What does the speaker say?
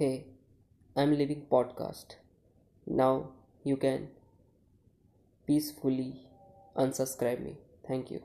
Hey, I'm leaving podcast. Now you can peacefully unsubscribe me. Thank you.